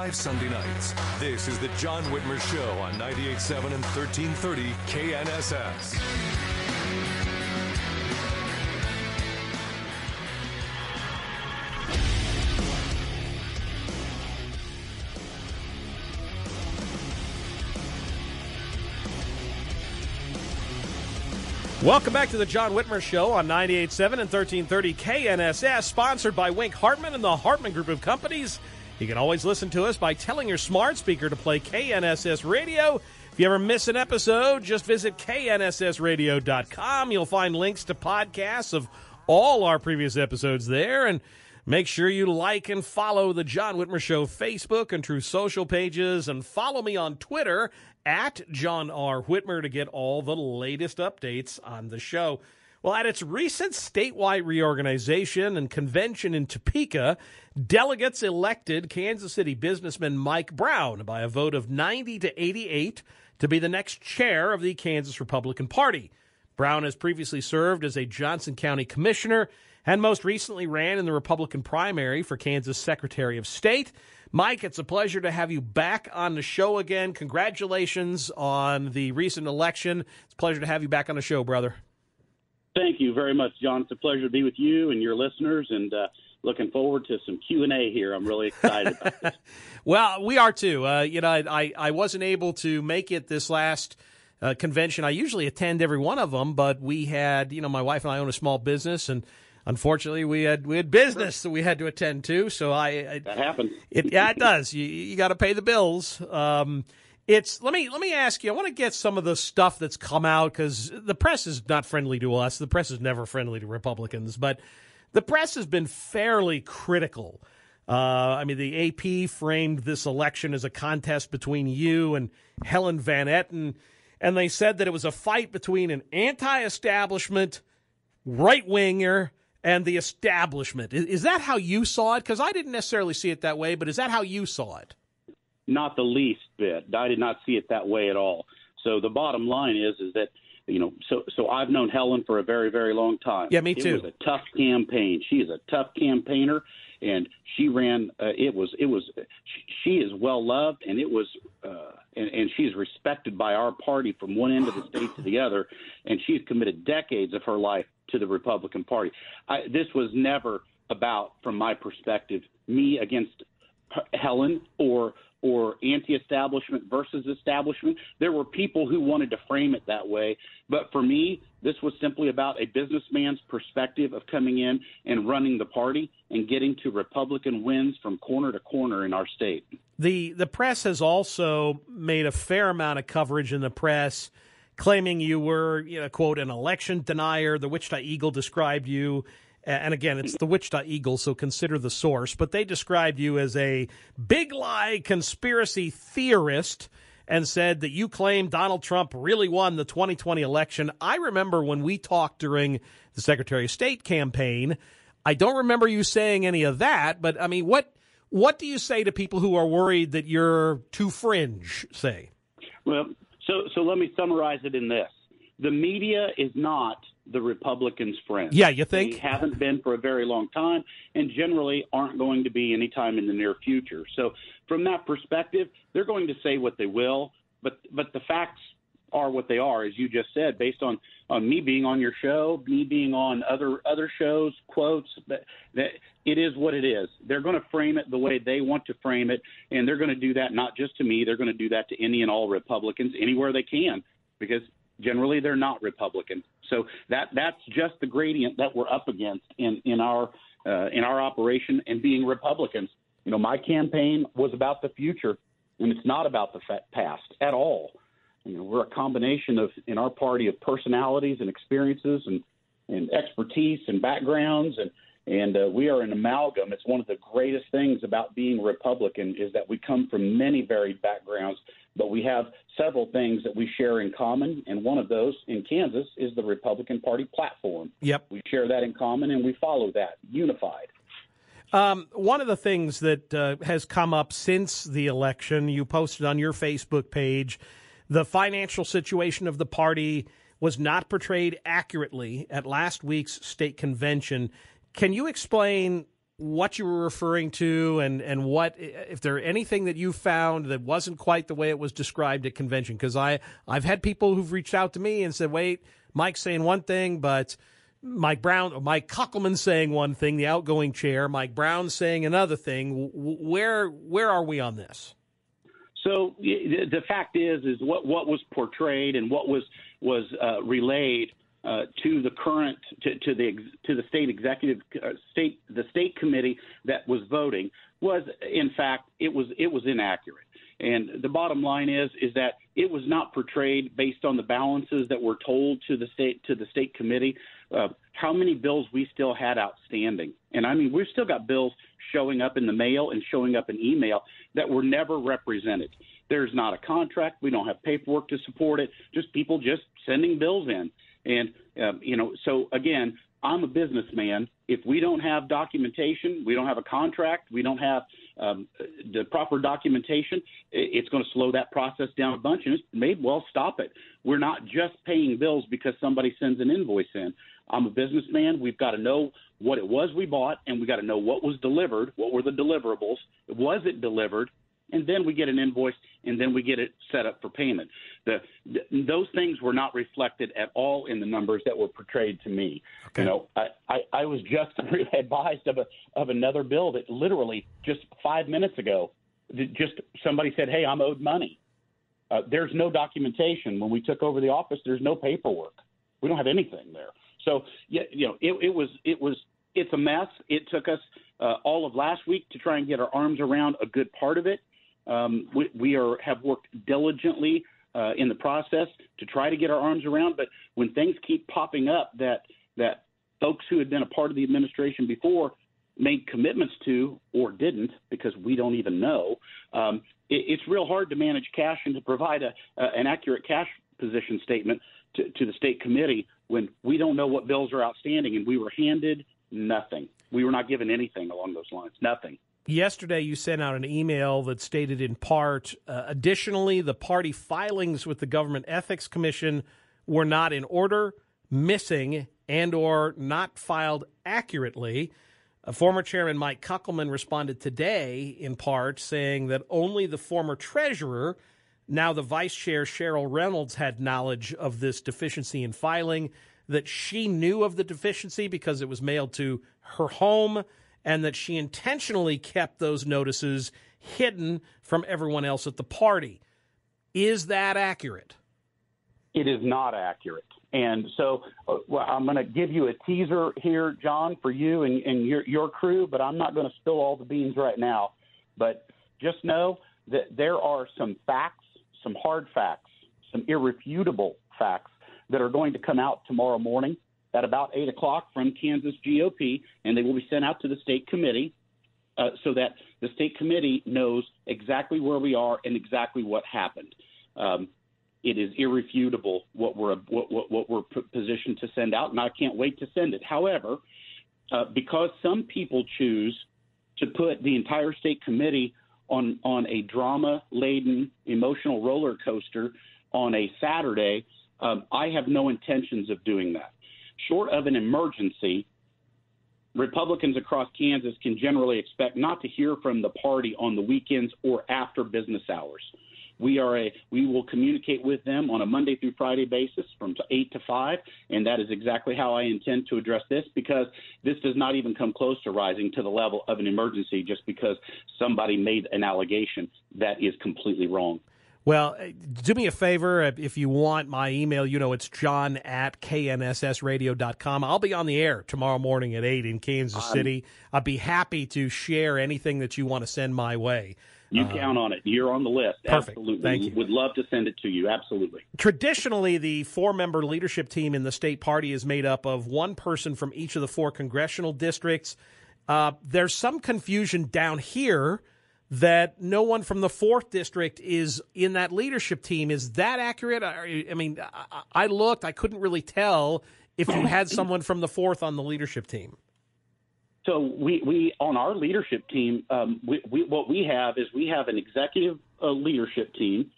Live Sunday nights. This is the John Whitmer Show on 98.7 and 1330 KNSS. Welcome back to the John Whitmer Show on 98.7 and 1330 KNSS, sponsored by Wink Hartman and the Hartman Group of Companies. You can always listen to us by telling your smart speaker to play KNSS Radio. If you ever miss an episode, just visit knssradio.com. You'll find links to podcasts of all our previous episodes there. And make sure you like and follow the John Whitmer Show Facebook and Truth Social pages. And follow me on Twitter at John R. Whitmer to get all the latest updates on the show. Well, at its recent statewide reorganization and convention in Topeka, delegates elected Kansas City businessman Mike Brown by a vote of 90 to 88 to be the next chair of the Kansas Republican Party. Brown has previously served as a Johnson County commissioner and most recently ran in the Republican primary for Kansas Secretary of State. Mike, it's a pleasure to have you back on the show again. Congratulations on the recent election. It's a pleasure to have you back on the show, brother. Thank you very much, John. It's a pleasure to be with you and your listeners, and uh, looking forward to some Q and A here. I'm really excited about this. well, we are too. Uh, you know, I I wasn't able to make it this last. Uh, convention. I usually attend every one of them, but we had, you know, my wife and I own a small business, and unfortunately, we had we had business that we had to attend to. So I, I that happens. It, yeah, it does. You you got to pay the bills. Um, it's let me let me ask you. I want to get some of the stuff that's come out because the press is not friendly to us. The press is never friendly to Republicans, but the press has been fairly critical. Uh, I mean, the AP framed this election as a contest between you and Helen Van Etten, and they said that it was a fight between an anti-establishment right winger and the establishment. Is, is that how you saw it? Because I didn't necessarily see it that way, but is that how you saw it? Not the least bit. I did not see it that way at all. So the bottom line is is that you know so so I've known Helen for a very very long time. Yeah, me too. It was a tough campaign. She is a tough campaigner, and she ran. Uh, it was it was she is well loved, and it was uh, and, and she's respected by our party from one end of the state to the other, and she's committed decades of her life to the Republican Party. I, this was never about, from my perspective, me against Helen or or anti-establishment versus establishment. There were people who wanted to frame it that way, but for me, this was simply about a businessman's perspective of coming in and running the party and getting to Republican wins from corner to corner in our state. The the press has also made a fair amount of coverage in the press claiming you were, you know, quote, an election denier. The Wichita Eagle described you and again, it's the Wichita Eagle, so consider the source, but they described you as a big lie conspiracy theorist and said that you claim Donald Trump really won the 2020 election. I remember when we talked during the Secretary of State campaign, I don't remember you saying any of that, but I mean, what what do you say to people who are worried that you're too fringe, say? Well, so so let me summarize it in this. The media is not the Republicans' friends. Yeah, you think? They haven't been for a very long time and generally aren't going to be anytime in the near future. So, from that perspective, they're going to say what they will, but but the facts are what they are, as you just said, based on on me being on your show, me being on other other shows, quotes. That, that it is what it is. They're going to frame it the way they want to frame it, and they're going to do that not just to me. They're going to do that to any and all Republicans anywhere they can, because generally they're not Republican. So that that's just the gradient that we're up against in in our uh, in our operation and being Republicans. You know, my campaign was about the future, and it's not about the past at all. You know, we're a combination of in our party of personalities and experiences and and expertise and backgrounds and and uh, we are an amalgam. It's one of the greatest things about being Republican is that we come from many varied backgrounds, but we have several things that we share in common. And one of those in Kansas is the Republican Party platform. Yep, we share that in common, and we follow that unified. Um, one of the things that uh, has come up since the election, you posted on your Facebook page, the financial situation of the party was not portrayed accurately at last week's state convention. Can you explain what you were referring to and, and what if there anything that you found that wasn't quite the way it was described at convention? Because I I've had people who've reached out to me and said, "Wait, Mike's saying one thing, but." Mike Brown, Mike Kuckelman saying one thing, the outgoing chair. Mike Brown saying another thing. Where where are we on this? So the fact is, is what what was portrayed and what was was uh, relayed uh, to the current to, to, the to the state executive uh, state the state committee that was voting was in fact it was it was inaccurate. And the bottom line is is that it was not portrayed based on the balances that were told to the state to the state committee uh, how many bills we still had outstanding. And I mean, we've still got bills showing up in the mail and showing up in email that were never represented. There's not a contract. We don't have paperwork to support it. Just people just sending bills in. And, um, you know, so again, I'm a businessman. If we don't have documentation, we don't have a contract, we don't have um, the proper documentation, it's going to slow that process down a bunch, and it may well stop it. We're not just paying bills because somebody sends an invoice in. I'm a businessman. We've got to know what it was we bought, and we've got to know what was delivered. What were the deliverables? Was it delivered? And then we get an invoice, and then we get it set up for payment. The, those things were not reflected at all in the numbers that were portrayed to me. Okay. You know, I, I, I was just advised of a of another bill that literally just five minutes ago, just somebody said, "Hey, I'm owed money." Uh, there's no documentation when we took over the office. There's no paperwork. We don't have anything there. So yeah, you know, it, it was it was it's a mess. It took us uh, all of last week to try and get our arms around a good part of it. Um, we, we are have worked diligently uh, in the process to try to get our arms around. But when things keep popping up that that folks who had been a part of the administration before made commitments to or didn't because we don't even know, um, it, it's real hard to manage cash and to provide a, an accurate cash position statement to, to the state committee when we don't know what bills are outstanding and we were handed nothing. We were not given anything along those lines. Nothing. Yesterday, you sent out an email that stated in part uh, additionally, the party filings with the Government Ethics Commission were not in order, missing, and or not filed accurately. Former Chairman Mike Kuckelman responded today in part saying that only the former treasurer now, the vice chair, Cheryl Reynolds, had knowledge of this deficiency in filing, that she knew of the deficiency because it was mailed to her home, and that she intentionally kept those notices hidden from everyone else at the party. Is that accurate? It is not accurate. And so uh, well, I'm going to give you a teaser here, John, for you and, and your, your crew, but I'm not going to spill all the beans right now. But just know that there are some facts some hard facts, some irrefutable facts that are going to come out tomorrow morning at about 8 o'clock from Kansas GOP, and they will be sent out to the state committee uh, so that the state committee knows exactly where we are and exactly what happened. Um, it is irrefutable what we're what, what, what we're positioned to send out, and I can't wait to send it. However, uh, because some people choose to put the entire state committee on on a drama laden emotional roller coaster on a Saturday, um, I have no intentions of doing that. Short of an emergency, Republicans across Kansas can generally expect not to hear from the party on the weekends or after business hours. We are a we will communicate with them on a Monday through Friday basis from eight to five, and that is exactly how I intend to address this because this does not even come close to rising to the level of an emergency just because somebody made an allegation that is completely wrong. Well, uh, do me a favor. If you want my email, you know it's john at knssradio.com. I'll be on the air tomorrow morning at 8 in Kansas City. I'd be happy to share anything that you want to send my way. You uh, count on it. You're on the list. Perfect. Absolutely. Thank you. Would love to send it to you. Absolutely. Traditionally, the four member leadership team in the state party is made up of one person from each of the four congressional districts. Uh, there's some confusion down here that no one from the fourth district is in that leadership team. Is that accurate? I mean, I looked, I couldn't really tell if you had someone from the fourth on the leadership team. So we, we on our leadership team, um, we, we, what we have is we have an executive uh, leadership team,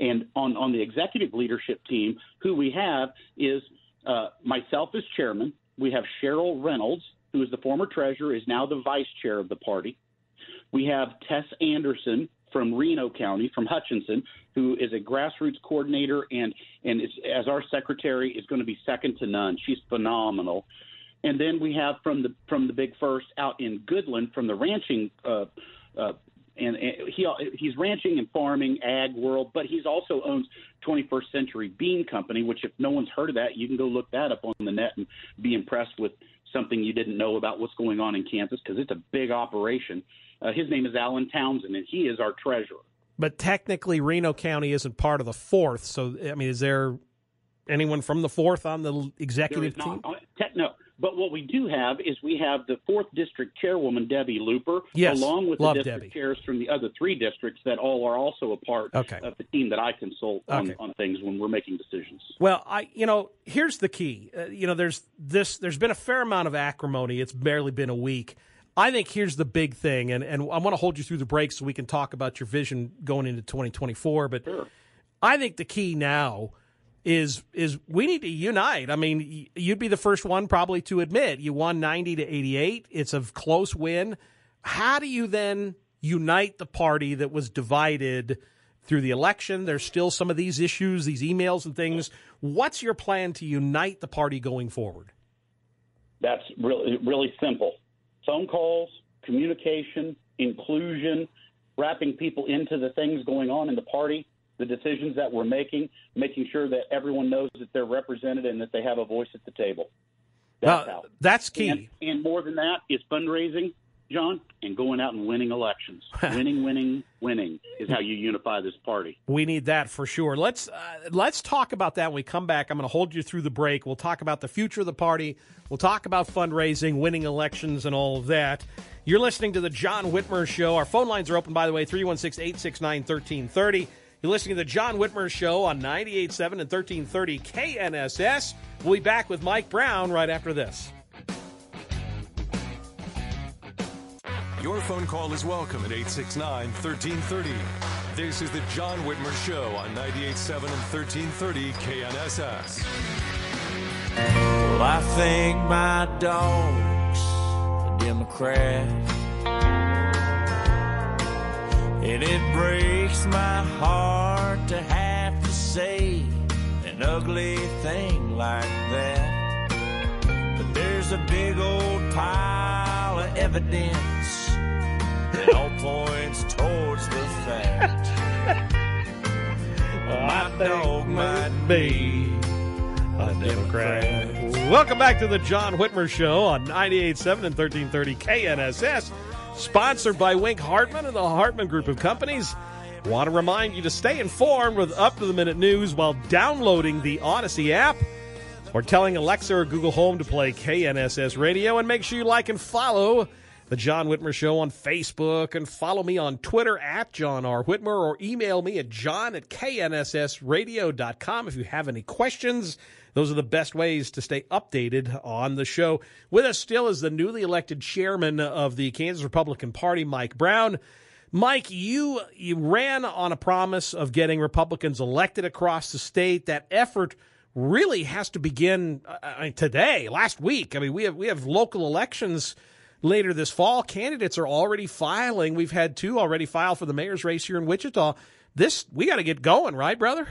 and on on the executive leadership team, who we have is uh, myself as chairman. We have Cheryl Reynolds, who is the former treasurer, is now the vice chair of the party. We have Tess Anderson from Reno County, from Hutchinson, who is a grassroots coordinator and and is, as our secretary is going to be second to none. She's phenomenal. And then we have from the from the Big First out in Goodland from the ranching. Uh, uh, and, he he's ranching and farming, ag world, but he's also owns 21st Century Bean Company, which if no one's heard of that, you can go look that up on the net and be impressed with something you didn't know about what's going on in Kansas because it's a big operation. Uh, his name is Alan Townsend, and he is our treasurer. But technically, Reno County isn't part of the fourth. So, I mean, is there anyone from the fourth on the executive team? Not, uh, no. But what we do have is we have the fourth district chairwoman Debbie Looper, yes, along with the district Debbie. chairs from the other three districts that all are also a part okay. of the team that I consult on, okay. on things when we're making decisions. Well, I you know here's the key. Uh, you know, there's this. There's been a fair amount of acrimony. It's barely been a week. I think here's the big thing, and, and I want to hold you through the break so we can talk about your vision going into 2024. But sure. I think the key now is is we need to unite. I mean, you'd be the first one probably to admit you won 90 to 88. It's a close win. How do you then unite the party that was divided through the election? There's still some of these issues, these emails and things. What's your plan to unite the party going forward? That's really really simple phone calls, communication, inclusion, wrapping people into the things going on in the party, the decisions that we're making, making sure that everyone knows that they're represented and that they have a voice at the table. That's how. That's key. And, and more than that is fundraising, John, and going out and winning elections. winning, winning, winning is how you unify this party. We need that for sure. Let's uh, let's talk about that when we come back. I'm going to hold you through the break. We'll talk about the future of the party. We'll talk about fundraising, winning elections, and all of that. You're listening to the John Whitmer Show. Our phone lines are open, by the way, 316 869 1330. You're listening to the John Whitmer Show on 98.7 and 1330 KNSS. We'll be back with Mike Brown right after this. Your phone call is welcome at 869 1330. This is the John Whitmer Show on 98.7 and 1330 KNSS. Well, I think my dog's a Democrat. And it breaks my heart to have to say an ugly thing like that. But there's a big old pile of evidence that all points towards the fact. my dog might be a Democrat. Welcome back to the John Whitmer Show on 98.7 and 1330 KNSS, sponsored by Wink Hartman and the Hartman Group of Companies. Want to remind you to stay informed with up to the minute news while downloading the Audacy app or telling Alexa or Google Home to play KNSS Radio. And make sure you like and follow the John Whitmer Show on Facebook and follow me on Twitter at John R. Whitmer or email me at john at knssradio.com if you have any questions. Those are the best ways to stay updated on the show. With us still is the newly elected chairman of the Kansas Republican Party, Mike Brown. Mike, you you ran on a promise of getting Republicans elected across the state. That effort really has to begin uh, today, last week. I mean, we have we have local elections later this fall. Candidates are already filing. We've had two already file for the mayor's race here in Wichita. this we got to get going, right, brother?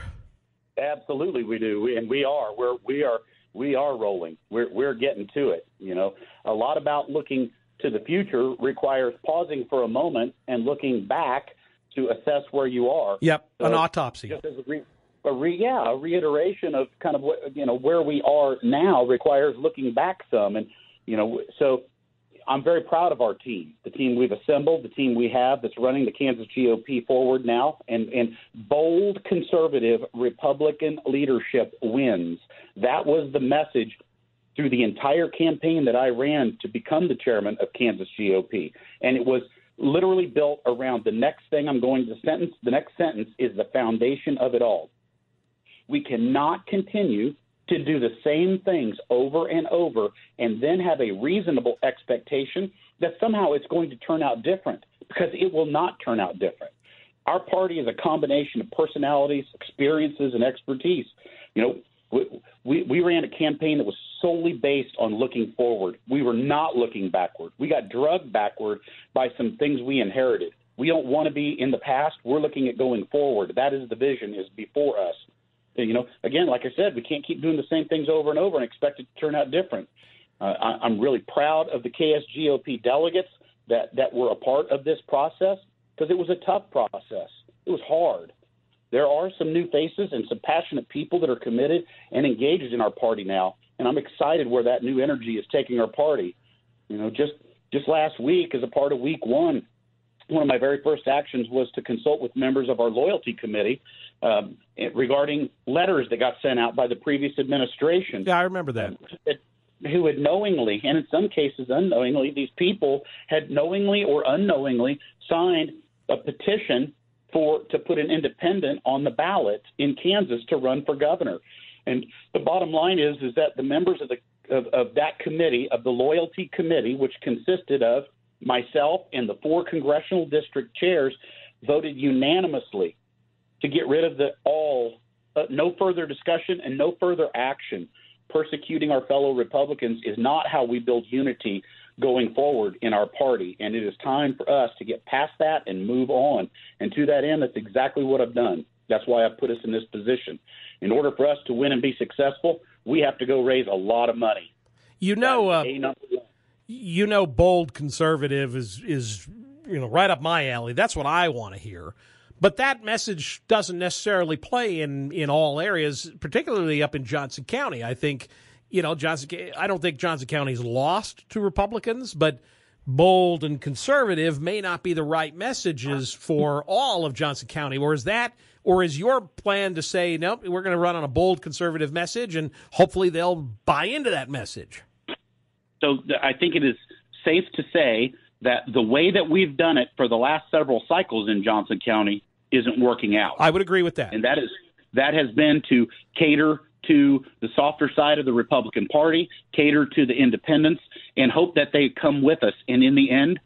Absolutely, we do, and we are. We're we are we are rolling. We're we're getting to it. You know, a lot about looking to the future requires pausing for a moment and looking back to assess where you are. Yep, So, an autopsy. Just as a, re, a re, yeah, a reiteration of kind of what you know where we are now requires looking back some, and you know, so I'm very proud of our team, the team we've assembled, the team we have that's running the Kansas GOP forward now, and and bold conservative Republican leadership wins. That was the message through the entire campaign that I ran to become the chairman of Kansas GOP, and it was literally built around the next thing I'm going to sentence. The next sentence is the foundation of it all. We cannot continue to do the same things over and over and then have a reasonable expectation that somehow it's going to turn out different because it will not turn out different. Our party is a combination of personalities, experiences, and expertise. You know, we, we, we ran a campaign that was solely based on looking forward. We were not looking backward. We got drugged backward by some things we inherited. We don't want to be in the past. We're looking at going forward. That is the vision is before us. You know, again, like I said, we can't keep doing the same things over and over and expect it to turn out different. Uh, I, I'm really proud of the KSGOP delegates that that were a part of this process because it was a tough process. It was hard. There are some new faces and some passionate people that are committed and engaged in our party now, and I'm excited where that new energy is taking our party. You know, just just last week, as a part of Week One, one of my very first actions was to consult with members of our loyalty committee um, regarding letters that got sent out by the previous administration. Yeah, I remember that. Who had knowingly, and in some cases unknowingly, these people had knowingly or unknowingly signed a petition for to put an independent on the ballot in Kansas to run for governor. And the bottom line is is that the members of the of, of that committee, of the loyalty committee, which consisted of myself and the four congressional district chairs, voted unanimously to get rid of the all, uh, no further discussion and no further action. Persecuting our fellow Republicans is not how we build unity going forward in our party. And it is time for us to get past that and move on. And to that end, that's exactly what I've done. That's why I've put us in this position. In order for us to win and be successful, we have to go raise a lot of money. You know, uh, you know, bold conservative is is you know right up my alley. That's what I want to hear. But that message doesn't necessarily play in in all areas, particularly up in Johnson County. I think you know Johnson. I don't think Johnson County's lost to Republicans, but bold and conservative may not be the right messages for all of Johnson County. Or is that, or is your plan to say, nope, we're going to run on a bold conservative message, and hopefully they'll buy into that message? So I think it is safe to say that the way that we've done it for the last several cycles in Johnson County isn't working out. I would agree with that. And that is that has been to cater to the softer side of the Republican Party, cater to the independents, and hope that they come with us. And in the end,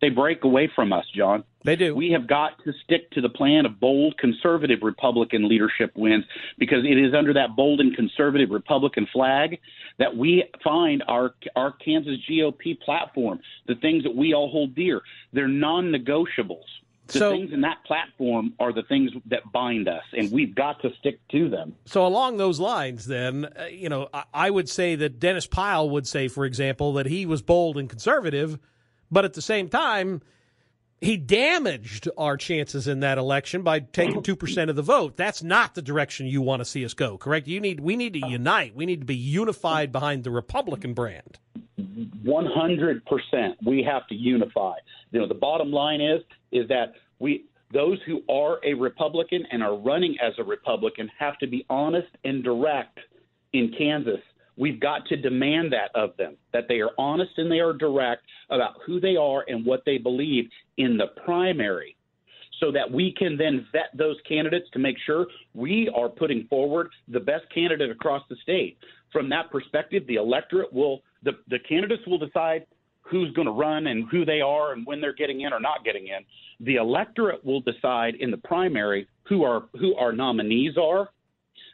they break away from us, John. They do. We have got to stick to the plan of bold conservative Republican leadership wins because it is under that bold and conservative Republican flag that we find our our Kansas GOP platform, the things that we all hold dear. They're non-negotiables. The So- things in that platform are the things that bind us, and we've got to stick to them. So along those lines, then uh, you know, I, I would say that Dennis Pyle would say, for example, that he was bold and conservative, but at the same time, he damaged our chances in that election by taking two percent of the vote. That's not the direction you want to see us go. Correct? You need we need to unite. We need to be unified behind the Republican brand. 100% we have to unify. You know, the bottom line is is that we those who are a Republican and are running as a Republican have to be honest and direct in Kansas. We've got to demand that of them, that they are honest and they are direct about who they are and what they believe in the primary so that we can then vet those candidates to make sure we are putting forward the best candidate across the state. From that perspective, the electorate will the, the candidates will decide who's going to run and who they are and when they're getting in or not getting in. The electorate will decide in the primary who our who our nominees are.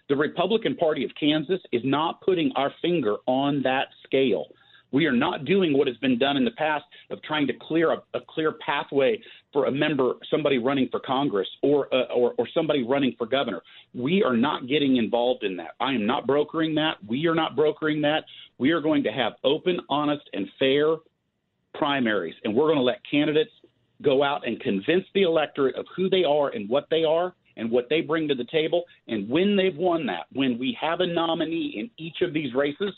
The Republican Party of Kansas is not putting our finger on that scale. We are not doing what has been done in the past of trying to clear a, a clear pathway for a member, somebody running for Congress or, uh, or or somebody running for governor. We are not getting involved in that. I am not brokering that. We are not brokering that. We are going to have open, honest, and fair primaries, and we're going to let candidates go out and convince the electorate of who they are and what they are and what they bring to the table. And when they've won that, when we have a nominee in each of these races,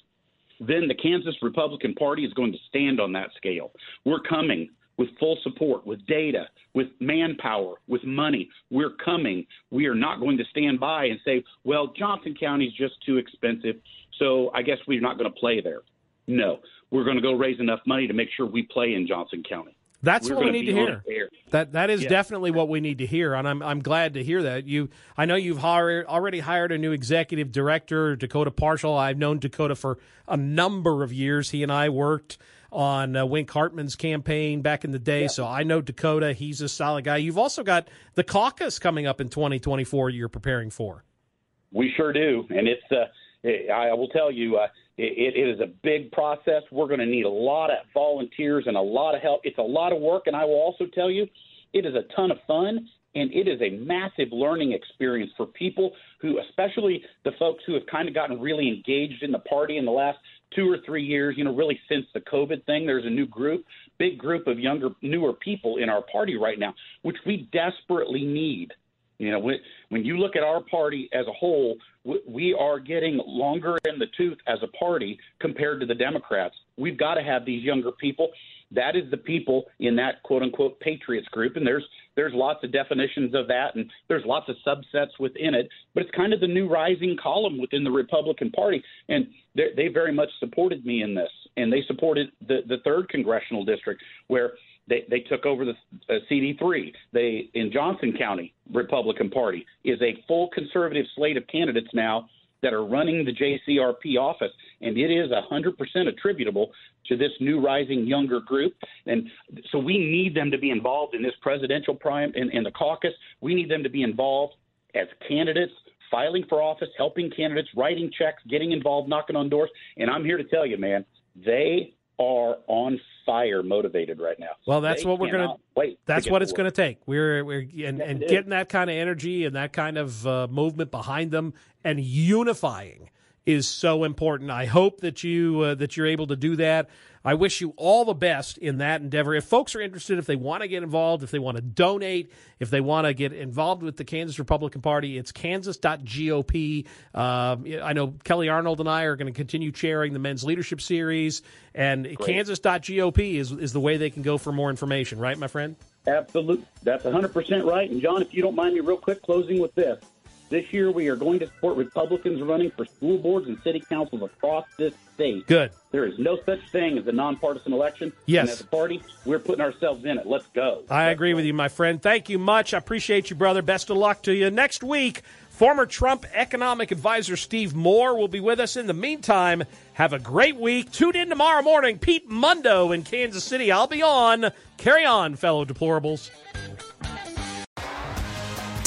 then the Kansas Republican Party is going to stand on that scale. We're coming with full support, with data, with manpower, with money. We're coming. We are not going to stand by and say, well, Johnson County is just too expensive, so I guess we're not going to play there. No, we're going to go raise enough money to make sure we play in Johnson County. That's We're what we need to hear. That that is Yeah. definitely what we need to hear, and I'm I'm glad to hear that. You, I know you've hired, already hired a new executive director, Dakota Partial. I've known Dakota for a number of years. He and I worked on uh, Wink Hartman's campaign back in the day, so I know Dakota. He's a solid guy. You've also got the caucus coming up in 2024. You're preparing for. We sure do, and it's. Uh, I will tell you, uh, it, it is a big process. We're going to need a lot of volunteers and a lot of help. It's a lot of work, and I will also tell you, it is a ton of fun, and it is a massive learning experience for people who, especially the folks who have kind of gotten really engaged in the party in the last two or three years. You know, really since the COVID thing, there's a new group, big group of younger, newer people in our party right now, which we desperately need. You know, when, you look at our party as a whole, we are getting longer in the tooth as a party compared to the Democrats. We've got to have these younger people. That is the people in that quote unquote patriots group, and there's there's lots of definitions of that, and there's lots of subsets within it. But it's kind of the new rising column within the Republican Party, and they very much supported me in this, and they supported the the third congressional district where they, they took over the uh, CD3. They in Johnson County Republican Party is a full conservative slate of candidates now that are running the JCRP office, and it is 100% attributable to this new rising younger group. And so we need them to be involved in this presidential prime in, in the caucus. We need them to be involved as candidates. Filing for office, helping candidates, writing checks, getting involved, knocking on doors. And I'm here to tell you, man, they are on fire motivated right now. Well, that's They what we're going to. wait. That's what it's going to take. We're we're and, and it is. getting that kind of energy and that kind of uh, movement behind them and unifying is so important. I hope that you uh, that you're able to do that. I wish you all the best in that endeavor. If folks are interested, if they want to get involved, if they want to donate, if they want to get involved with the Kansas Republican Party, it's kansas.gop. Um, I know Kelly Arnold and I are going to continue chairing the men's leadership series, and kansas.gop is, is the way they can go for more information, right, my friend? Absolutely. That's 100% right. And, John, if you don't mind me real quick closing with this. This year, we are going to support Republicans running for school boards and city councils across this state. Good. There is no such thing as a nonpartisan election. Yes. And as a party, we're putting ourselves in it. Let's go. I agree with you, my friend. Thank you much. I appreciate you, brother. Best of luck to you. Next week, former Trump economic advisor Steve Moore will be with us. In the meantime, have a great week. Tune in tomorrow morning. Pete Mundo in Kansas City. I'll be on. Carry on, fellow deplorables.